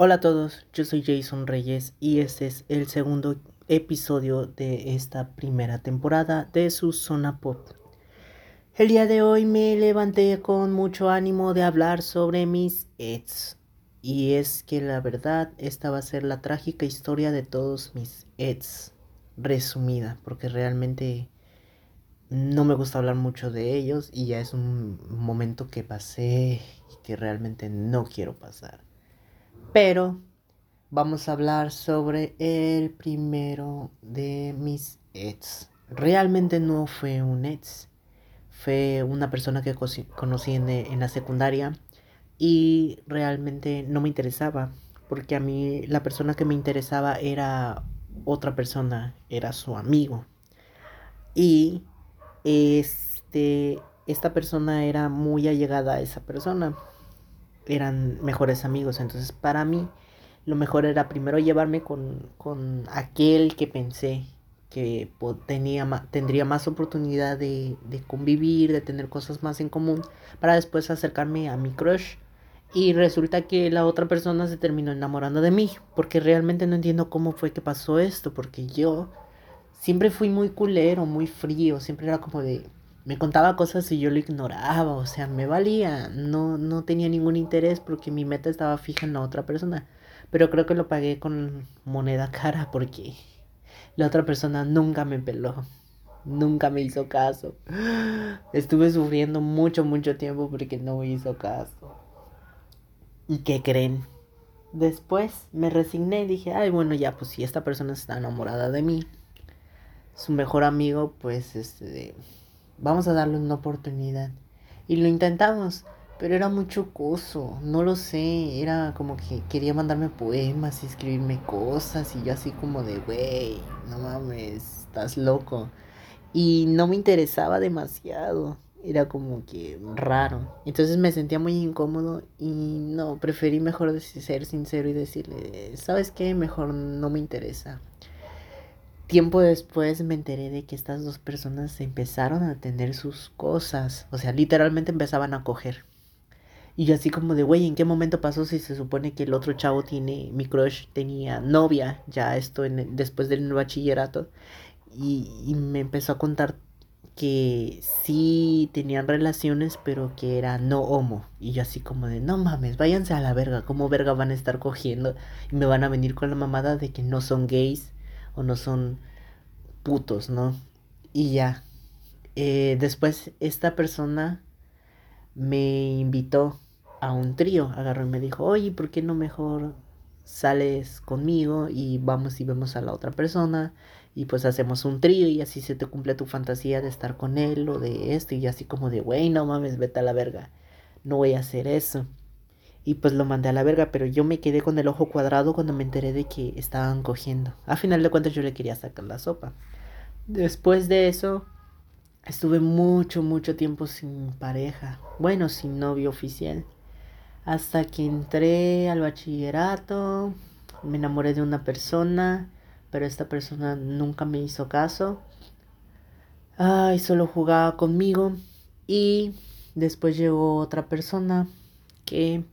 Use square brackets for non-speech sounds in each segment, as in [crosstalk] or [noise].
Hola a todos, yo soy Jason Reyes y este es el segundo episodio de esta primera temporada de su zona pop. El día de hoy me levanté con mucho ánimo de hablar sobre mis ex. Y es que la verdad esta va a ser la trágica historia de todos mis ex. Resumida, porque realmente no me gusta hablar mucho de ellos y ya es un momento que pasé y que realmente no quiero pasar. Pero vamos a hablar sobre el primero de mis ex. Realmente no fue un ex, fue una persona que conocí en, la secundaria y realmente no me interesaba porque a mí la persona que me interesaba era otra persona, era su amigo. Y este, esta persona era muy allegada a esa persona. Eran mejores amigos. Entonces, para mí, lo mejor era primero llevarme con, con aquel que pensé que tenía, tendría más oportunidad de, de convivir, de tener cosas más en común, para después acercarme a mi crush. Y resulta que la otra persona se terminó enamorando de mí, porque realmente no entiendo cómo fue que pasó esto, porque yo siempre fui muy culero, muy frío, siempre era como de, me contaba cosas y yo lo ignoraba, o sea, me valía, no, no tenía ningún interés porque mi meta estaba fija en la otra persona, pero creo que lo pagué con moneda cara porque la otra persona nunca me peló, nunca me hizo caso, estuve sufriendo mucho, mucho tiempo porque no me hizo caso. ¿Y qué creen? Después me resigné y dije, ay, bueno, ya, pues si esta persona está enamorada de mí, su mejor amigo, pues este, vamos a darle una oportunidad. Y lo intentamos, pero era muy chocoso, no lo sé, era como que quería mandarme poemas y escribirme cosas y yo así como de, güey, no mames, estás loco. Y no me interesaba demasiado, era como que raro. Entonces me sentía muy incómodo y no, preferí mejor ser sincero y decirle, ¿sabes qué? Mejor no me interesa. Tiempo después me enteré de que estas dos personas empezaron a tener sus cosas. O sea, literalmente empezaban a coger. Y yo así como de, güey, ¿en qué momento pasó si se supone que el otro chavo tiene, mi crush tenía novia, ya esto después del bachillerato? Y, y me empezó a contar que sí tenían relaciones, pero que era no homo. Y yo así como de, no mames, váyanse a la verga, ¿cómo verga van a estar cogiendo? Y me van a venir con la mamada de que no son gays o no son putos, ¿no? Y ya. Eh, después esta persona me invitó a un trío, agarró y me dijo, oye, ¿por qué no mejor sales conmigo y vamos y vemos a la otra persona? Y pues hacemos un trío y así se te cumple tu fantasía de estar con él o de esto y así como de, güey, no mames, vete a la verga, no voy a hacer eso. Y pues lo mandé a la verga, pero yo me quedé con el ojo cuadrado cuando me enteré de que estaban cogiendo. A final de cuentas yo le quería sacar la sopa. Después de eso, estuve mucho, mucho tiempo sin pareja. Bueno, sin novio oficial. Hasta que entré al bachillerato, me enamoré de una persona, pero esta persona nunca me hizo caso. Ay, solo jugaba conmigo. Y después llegó otra persona que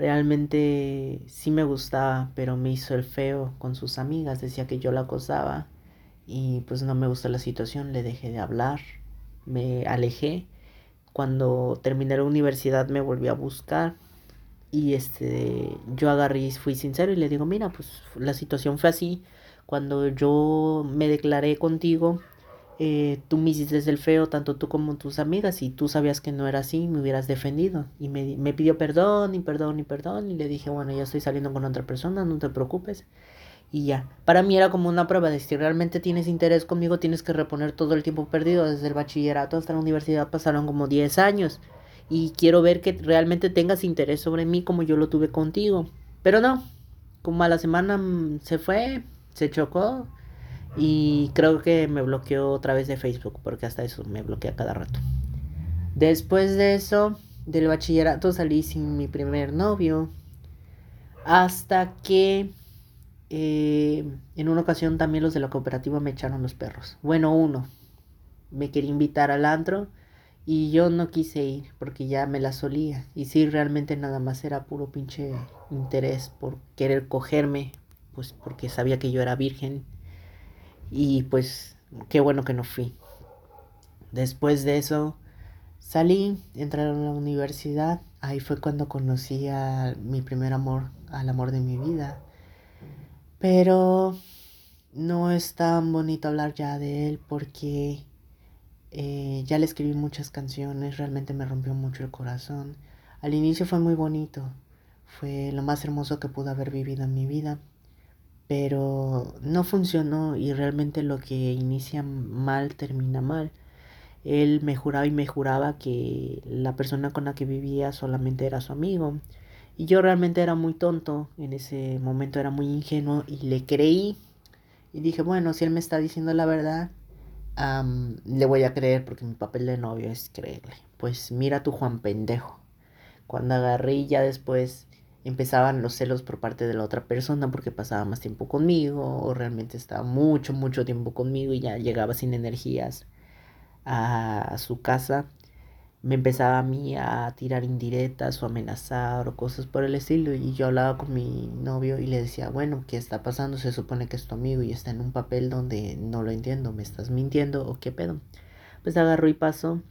Realmente sí me gustaba, pero me hizo el feo con sus amigas, decía que yo la acosaba y pues no me gustó la situación, le dejé de hablar, me alejé. Cuando terminé la universidad me volví a buscar y este yo agarré y fui sincero y le digo, "Mira, pues la situación fue así. Cuando yo me declaré contigo, eh, tú me hiciste el feo, tanto tú como tus amigas, y tú sabías que no era así, me hubieras defendido. Y me, me pidió perdón y perdón y perdón, y le dije, bueno, ya estoy saliendo con otra persona, no te preocupes. Y ya, para mí era como una prueba de si realmente tienes interés conmigo, tienes que reponer todo el tiempo perdido, desde el bachillerato hasta la universidad pasaron como 10 años. Y quiero ver que realmente tengas interés sobre mí como yo lo tuve contigo. Pero no, como a la semana mm, se fue, se chocó, y creo que me bloqueó otra vez de Facebook, porque hasta eso me bloquea cada rato. Después de eso, del bachillerato salí sin mi primer novio. Hasta que eh, en una ocasión también los de la cooperativa me echaron los perros. Bueno, uno me quería invitar al antro Y yo no quise ir porque ya me la solía. Y sí, realmente nada más era puro pinche interés por querer cogerme, pues porque sabía que yo era virgen. Y pues qué bueno que no fui. Después de eso salí, entré a la universidad. Ahí fue cuando conocí a mi primer amor, al amor de mi vida. Pero no es tan bonito hablar ya de él porque eh, ya le escribí muchas canciones, realmente me rompió mucho el corazón. Al inicio fue muy bonito, fue lo más hermoso que pude haber vivido en mi vida, pero no funcionó y realmente lo que inicia mal termina mal. Él me juraba y me juraba que la persona con la que vivía solamente era su amigo. Y yo realmente era muy tonto, en ese momento era muy ingenuo y le creí. Y dije, bueno, si él me está diciendo la verdad, le voy a creer porque mi papel de novio es creerle. Pues mira tu Juan pendejo. Cuando agarré ya después empezaban los celos por parte de la otra persona porque pasaba más tiempo conmigo o realmente estaba mucho, mucho tiempo conmigo y ya llegaba sin energías a su casa me empezaba a mí a tirar indirectas o amenazar o cosas por el estilo y yo hablaba con mi novio y le decía, bueno, ¿qué está pasando? Se supone que es tu amigo y está en un papel donde no lo entiendo, ¿me estás mintiendo o qué pedo? Pues agarró y pasó.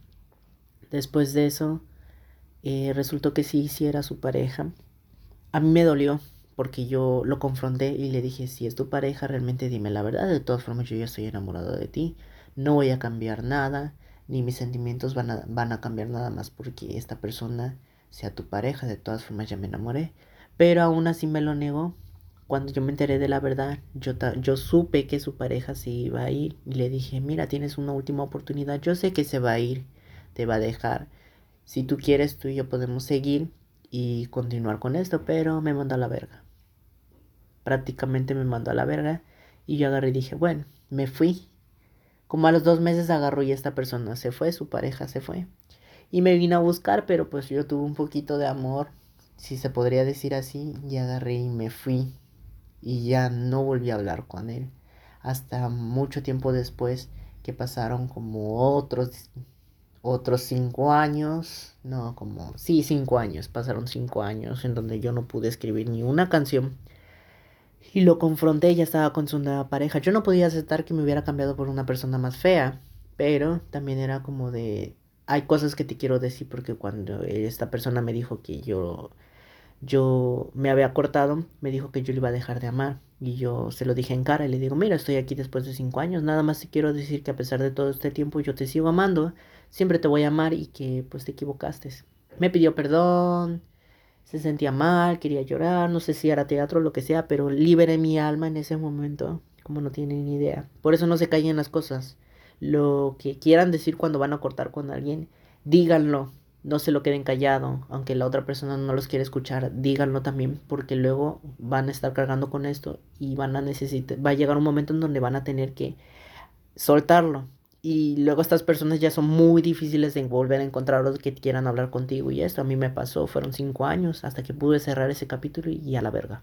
Después de eso, eh, resultó que sí, sí era su pareja. A mí me dolió porque yo lo confronté y le dije, si es tu pareja, realmente dime la verdad. De todas formas, yo ya estoy enamorado de ti. No voy a cambiar nada ni mis sentimientos van a, van a cambiar nada más porque esta persona sea tu pareja. De todas formas ya me enamoré. Pero aún así me lo negó. Cuando yo me enteré de la verdad, yo, yo supe que su pareja se iba a ir y le dije, mira, tienes una última oportunidad. Yo sé que se va a ir, te va a dejar. Si tú quieres, tú y yo podemos seguir y continuar con esto, pero me mandó a la verga. Prácticamente me mandó a la verga y yo agarré y dije, bueno, me fui como a los dos meses agarró y esta persona se fue, su pareja se fue. Y me vino a buscar, pero pues yo tuve un poquito de amor, si se podría decir así, y agarré y me fui. Y ya no volví a hablar con él. Hasta mucho tiempo después, que pasaron como otros, otros cinco años. No, como, sí, cinco años. Pasaron cinco años en donde yo no pude escribir ni una canción y lo confronté, ya estaba con su nueva pareja. Yo no podía aceptar que me hubiera cambiado por una persona más fea, pero también era como de, hay cosas que te quiero decir porque cuando esta persona me dijo que yo, yo me había cortado, me dijo que yo le iba a dejar de amar. Y yo se lo dije en cara y le digo, mira, estoy aquí después de cinco años, nada más te quiero decir que a pesar de todo este tiempo yo te sigo amando, siempre te voy a amar y que pues te equivocaste. Me pidió perdón, se sentía mal, quería llorar, no sé si era teatro o lo que sea, pero liberé mi alma en ese momento, como no tienen ni idea. Por eso no se callen las cosas. Lo que quieran decir cuando van a cortar con alguien, díganlo, no se lo queden callado, aunque la otra persona no los quiere escuchar, díganlo también, porque luego van a estar cargando con esto y van a necesitar, va a llegar un momento en donde van a tener que soltarlo. Y luego estas personas ya son muy difíciles de volver a encontrarlos que quieran hablar contigo. Y esto a mí me pasó, fueron cinco años hasta que pude cerrar ese capítulo y a la verga.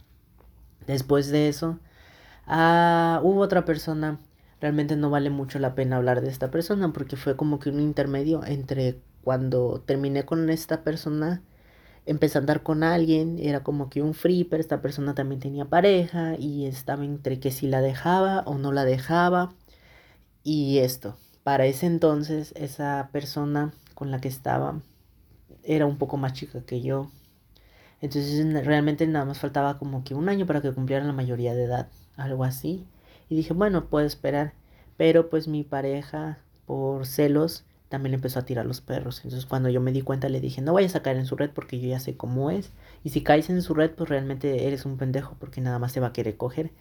Después de eso, ah, hubo otra persona. Realmente no vale mucho la pena hablar de esta persona porque fue como que un intermedio entre cuando terminé con esta persona, empecé a andar con alguien, era como que un free, pero esta persona también tenía pareja y estaba entre que si la dejaba o no la dejaba. Y esto, para ese entonces esa persona con la que estaba era un poco más chica que yo. Entonces realmente nada más faltaba como que un año para que cumplieran la mayoría de edad, algo así. Y dije, bueno, puedo esperar. Pero pues mi pareja, por celos, también empezó a tirar los perros. Entonces cuando yo me di cuenta le dije, no vayas a caer en su red porque yo ya sé cómo es. Y si caes en su red, pues realmente eres un pendejo porque nada más te va a querer coger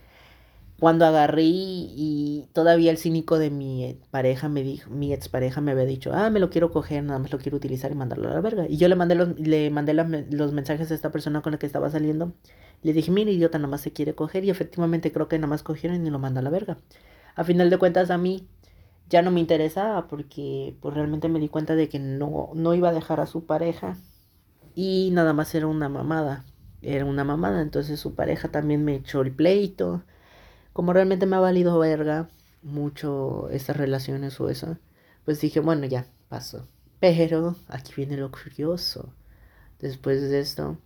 cuando agarré y todavía el cínico de mi pareja me dijo, mi expareja me había dicho, ah, me lo quiero coger, nada más lo quiero utilizar y mandarlo a la verga. Y yo le mandé los, le mandé los mensajes a esta persona con la que estaba saliendo. Le dije, mira, idiota, nada más se quiere coger. Y efectivamente creo que nada más cogieron y lo mandó a la verga. A final de cuentas, a mí ya no me interesaba porque pues realmente me di cuenta de que no, no iba a dejar a su pareja. Y nada más era una mamada. Era una mamada. Entonces su pareja también me echó el pleito como realmente me ha valido verga mucho esas relaciones o eso, pues dije, bueno, ya, paso. Pero aquí viene lo curioso. Después de esto,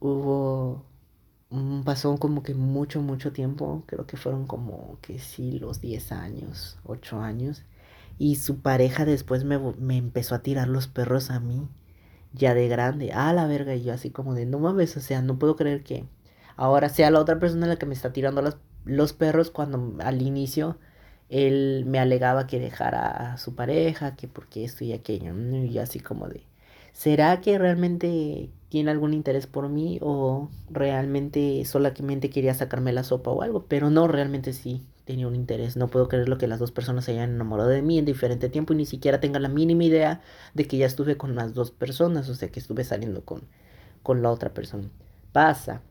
hubo pasó como que mucho, mucho tiempo, creo que fueron como que sí, los 10 años, 8 años, y su pareja después me, me empezó a tirar los perros a mí, ya de grande, a la verga, y yo así como de, no mames, o sea, no puedo creer que ahora sea la otra persona la que me está tirando los, los perros cuando al inicio él me alegaba que dejara a su pareja, que porque esto y aquello, y así como de, ¿será que realmente tiene algún interés por mí o realmente solamente quería sacarme la sopa o algo? Pero no, realmente sí tenía un interés. No puedo creer lo que las dos personas se hayan enamorado de mí en diferente tiempo y ni siquiera tenga la mínima idea de que ya estuve con las dos personas, o sea, que estuve saliendo con, con la otra persona. Pasa.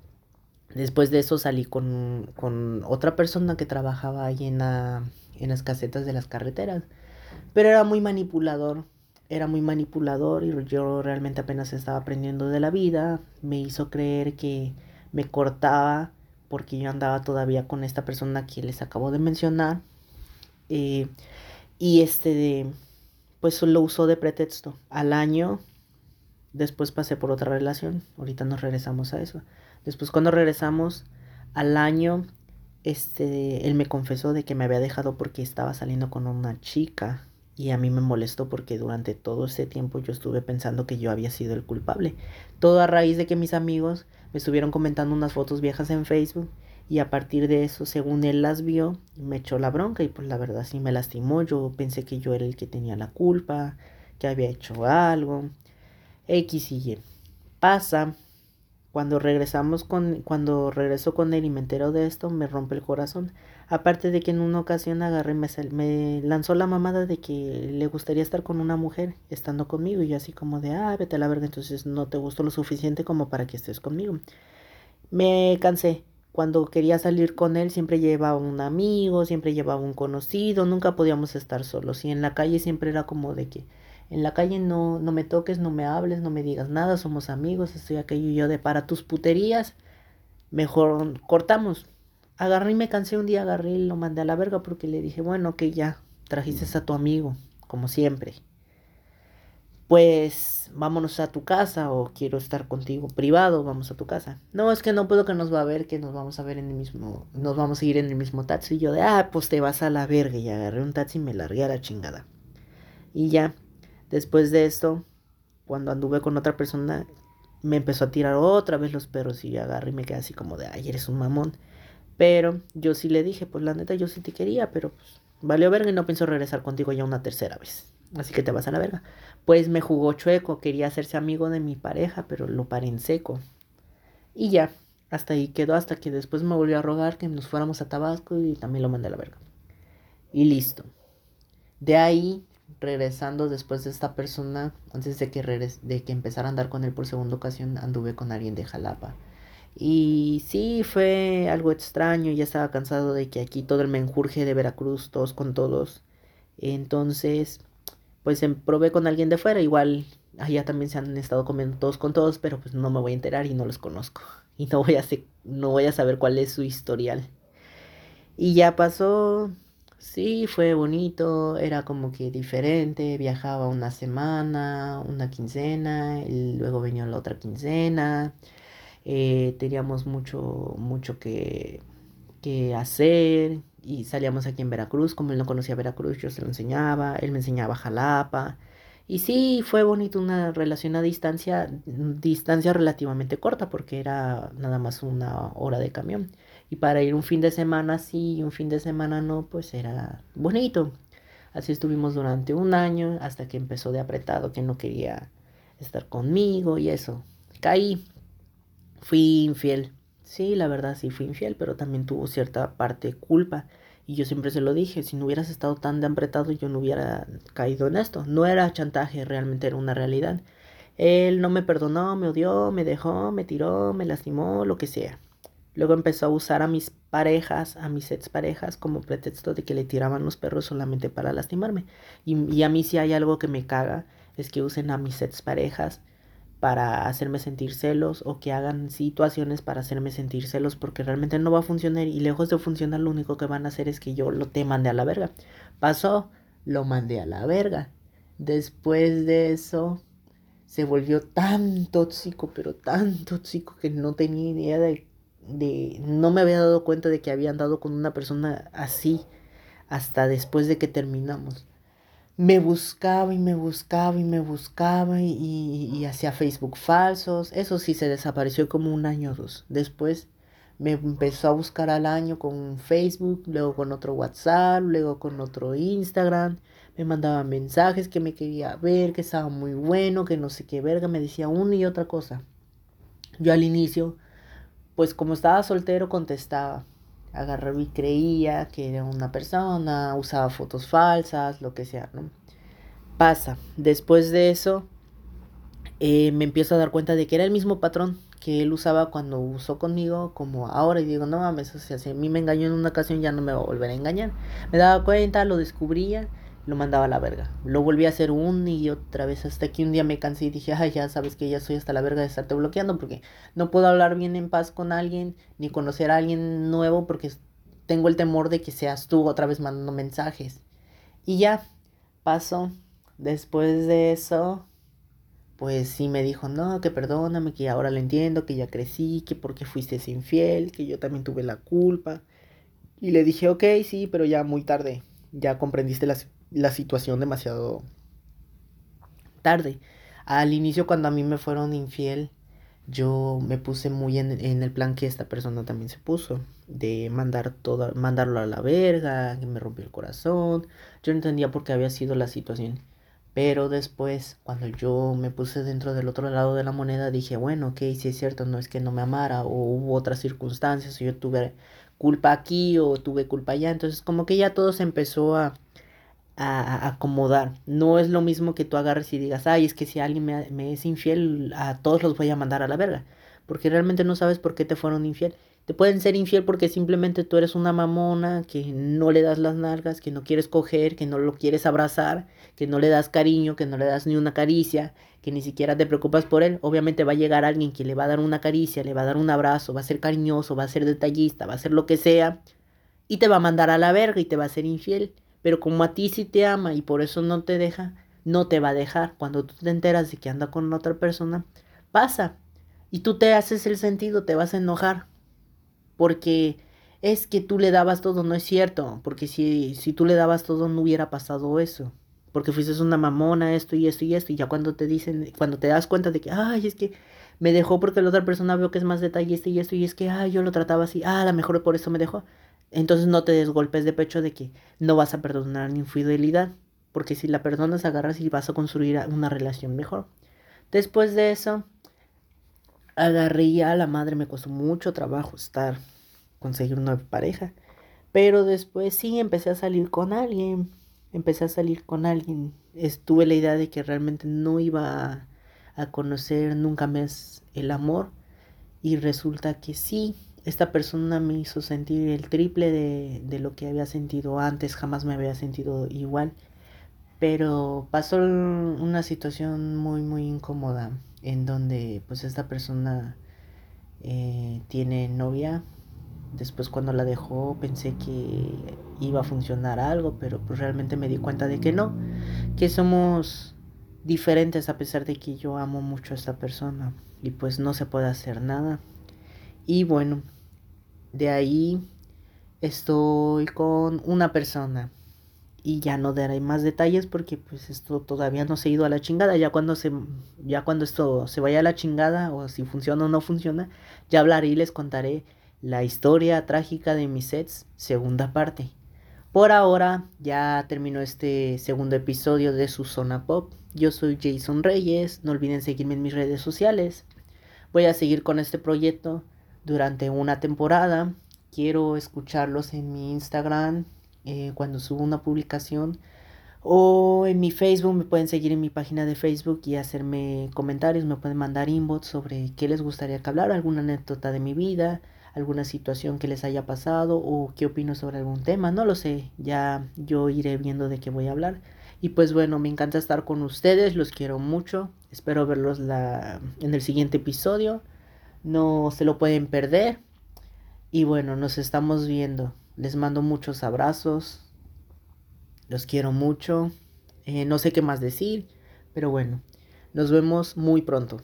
Después de eso salí con, con otra persona que trabajaba ahí en, la, en las casetas de las carreteras. Pero era muy manipulador era muy manipulador y yo realmente apenas estaba aprendiendo de la vida. Me hizo creer que me cortaba porque yo andaba todavía con esta persona que les acabo de mencionar. Eh, y este pues lo usó de pretexto. Al año, después pasé por otra relación. Ahorita nos regresamos a eso. Después cuando regresamos al año, este, él me confesó de que me había dejado porque estaba saliendo con una chica y a mí me molestó porque durante todo ese tiempo yo estuve pensando que yo había sido el culpable. Todo a raíz de que mis amigos me estuvieron comentando unas fotos viejas en Facebook y a partir de eso, según él las vio, me echó la bronca y pues la verdad sí me lastimó. Yo pensé que yo era el que tenía la culpa, que había hecho algo. X y Y. Pasa cuando regresamos con, cuando regreso con él y me entero de esto, me rompe el corazón. Aparte de que en una ocasión agarré, me, me lanzó la mamada de que le gustaría estar con una mujer estando conmigo. Y yo así como de, ah, vete a la verga, entonces no te gustó lo suficiente como para que estés conmigo. Me cansé. Cuando quería salir con él siempre llevaba un amigo, siempre llevaba un conocido, nunca podíamos estar solos. Y en la calle siempre era como de que en la calle no, no me toques, no me hables, no me digas nada, somos amigos, estoy aquello y yo de para tus puterías, mejor cortamos. Agarré y me cansé un día, agarré y lo mandé a la verga porque le dije, bueno, que ya, trajiste a tu amigo, como siempre. Pues vámonos a tu casa o quiero estar contigo privado, vamos a tu casa. No, es que no puedo que nos va a ver, que nos vamos a ver en el mismo, nos vamos a ir en el mismo taxi. Y yo de, ah, pues te vas a la verga. Y agarré un taxi y me largué a la chingada. Y ya, Después de esto, cuando anduve con otra persona, me empezó a tirar otra vez los perros y agarré y me quedé así como de, ay, eres un mamón. Pero yo sí le dije, pues la neta yo sí te quería, pero pues valió verga y no pienso regresar contigo ya una tercera vez. Así que te vas a la verga. Pues me jugó chueco, quería hacerse amigo de mi pareja, pero lo paré en seco. Y ya, hasta ahí quedó, hasta que después me volvió a rogar que nos fuéramos a Tabasco y también lo mandé a la verga. Y listo. De ahí regresando después de esta persona, antes de que, de que empezara a andar con él por segunda ocasión, anduve con alguien de Jalapa. Y sí, fue algo extraño, ya estaba cansado de que aquí todo el menjurje de Veracruz, todos con todos. Entonces, pues em, probé con alguien de fuera, igual allá también se han estado comiendo todos con todos, pero pues no me voy a enterar y no los conozco. [laughs] Y no voy a, no voy a saber cuál es su historial. Y ya pasó, Sí, fue bonito, era como que diferente, viajaba una semana, una quincena, y luego venía la otra quincena, eh, teníamos mucho, mucho que, que hacer y salíamos aquí en Veracruz, como él no conocía Veracruz, yo se lo enseñaba, él me enseñaba Jalapa. Y sí, fue bonito una relación a distancia, distancia relativamente corta, porque era nada más una hora de camión. Y para ir un fin de semana sí y un fin de semana no, pues era bonito. Así estuvimos durante un año hasta que empezó de apretado, que no quería estar conmigo y eso. Caí. Fui infiel. Sí, la verdad sí fui infiel, pero también tuvo cierta parte culpa. Y yo siempre se lo dije, si no hubieras estado tan de apretado yo no hubiera caído en esto. No era chantaje, realmente era una realidad. Él no me perdonó, me odió, me dejó, me tiró, me lastimó, lo que sea. Luego empezó a usar a mis parejas, a mis exparejas, como pretexto de que le tiraban los perros solamente para lastimarme. Y, a mí si hay algo que me caga, es que usen a mis exparejas para hacerme sentir celos o que hagan situaciones para hacerme sentir celos porque realmente no va a funcionar y lejos de funcionar lo único que van a hacer es que yo lo te mande a la verga. Pasó, lo mandé a la verga. Después de eso, se volvió tan tóxico, pero tan tóxico que no tenía idea de, de, no me había dado cuenta de que había andado con una persona así hasta después de que terminamos. Me buscaba y me buscaba y me buscaba y, y, hacía Facebook falsos. Eso sí se desapareció como un año o dos. Después me empezó a buscar al año con Facebook, luego con otro WhatsApp, luego con otro Instagram me mandaba mensajes que me quería ver, que estaba muy bueno, que no sé qué verga, me decía una y otra cosa. Yo al inicio, pues como estaba soltero, contestaba. Agarraba y creía que era una persona, usaba fotos falsas, lo que sea, ¿no? Pasa. Después de eso, eh, me empiezo a dar cuenta de que era el mismo patrón que él usaba cuando usó conmigo como ahora y digo, no mames, o sea, si a mí me engañó en una ocasión ya no me va a volver a engañar. Me daba cuenta, lo descubría lo mandaba a la verga. Lo volví a hacer un y otra vez hasta que un día me cansé y dije, ay, ya sabes que ya soy hasta la verga de estarte bloqueando porque no puedo hablar bien en paz con alguien ni conocer a alguien nuevo porque tengo el temor de que seas tú otra vez mandando mensajes. Y ya, pasó. Después de eso, pues sí me dijo, no, que perdóname, que ahora lo entiendo, que ya crecí, que porque fuiste infiel, que yo también tuve la culpa. Y le dije, ok, sí, pero ya muy tarde, ya comprendiste la, la situación demasiado tarde. Al inicio cuando a mí me fueron infiel, yo me puse muy en, el plan que esta persona también se puso, de mandar todo, mandarlo a la verga, que me rompió el corazón. Yo no entendía por qué había sido la situación. Pero después, cuando yo me puse dentro del otro lado de la moneda, dije, bueno, ok, si es cierto, no es que no me amara, o hubo otras circunstancias, o yo tuve culpa aquí, o tuve culpa allá. Entonces, como que ya todo se empezó a, a, acomodar. No es lo mismo que tú agarres y digas, ay, es que si alguien me, me, es infiel, a todos los voy a mandar a la verga. Porque realmente no sabes por qué te fueron infiel. Te pueden ser infiel porque simplemente tú eres una mamona, que no le das las nalgas, que no quieres coger, que no lo quieres abrazar, que no le das cariño, que no le das ni una caricia, que ni siquiera te preocupas por él. Obviamente va a llegar alguien que le va a dar una caricia, le va a dar un abrazo, va a ser cariñoso, va a ser detallista, va a ser lo que sea, y te va a mandar a la verga y te va a ser infiel. Pero como a ti sí te ama y por eso no te deja, no te va a dejar. Cuando tú te enteras de que anda con otra persona, pasa. Y tú te haces el sentido, te vas a enojar. Porque es que tú le dabas todo, no es cierto. Porque si, si tú le dabas todo, no hubiera pasado eso. Porque fuiste una mamona, esto y esto y esto. Y ya cuando te dicen, cuando te das cuenta de que, ay, es que me dejó porque la otra persona veo que es más detallista y esto y es que, ay, yo lo trataba así, ah, a lo mejor por eso me dejó. Entonces no te des golpes de pecho de que no vas a perdonar ni infidelidad, porque si la perdonas agarras y vas a construir una relación mejor. Después de eso, agarré a la madre, me costó mucho trabajo estar, conseguir una pareja. Pero después sí empecé a salir con alguien, empecé a salir con alguien. Estuve la idea de que realmente no iba a, a conocer nunca más el amor y resulta que sí, esta persona me hizo sentir el triple de, lo que había sentido antes, jamás me había sentido igual. Pero pasó una situación muy, muy incómoda en donde pues esta persona eh, tiene novia. Después cuando la dejó pensé que iba a funcionar algo, pero pues realmente me di cuenta de que no, que somos diferentes a pesar de que yo amo mucho a esta persona y pues no se puede hacer nada. Y bueno, de ahí estoy con una persona y ya no daré más detalles porque pues esto todavía no se ha ido a la chingada. Ya cuando se ya cuando esto se vaya a la chingada o si funciona o no funciona, ya hablaré y les contaré la historia trágica de mis sets, segunda parte. Por ahora ya terminó este segundo episodio de su zona pop. Yo soy Jason Reyes, no olviden seguirme en mis redes sociales. Voy a seguir con este proyecto durante una temporada. Quiero escucharlos en mi Instagram eh, cuando subo una publicación. O en mi Facebook, me pueden seguir en mi página de Facebook y hacerme comentarios, me pueden mandar inbox sobre qué les gustaría que hablara, alguna anécdota de mi vida, alguna situación que les haya pasado o qué opino sobre algún tema, no lo sé, ya yo iré viendo de qué voy a hablar. Y pues bueno, me encanta estar con ustedes, los quiero mucho, espero verlos la, en el siguiente episodio no se lo pueden perder. Y bueno, nos estamos viendo. Les mando muchos abrazos. Los quiero mucho. Eh, no sé qué más decir, pero bueno, nos vemos muy pronto.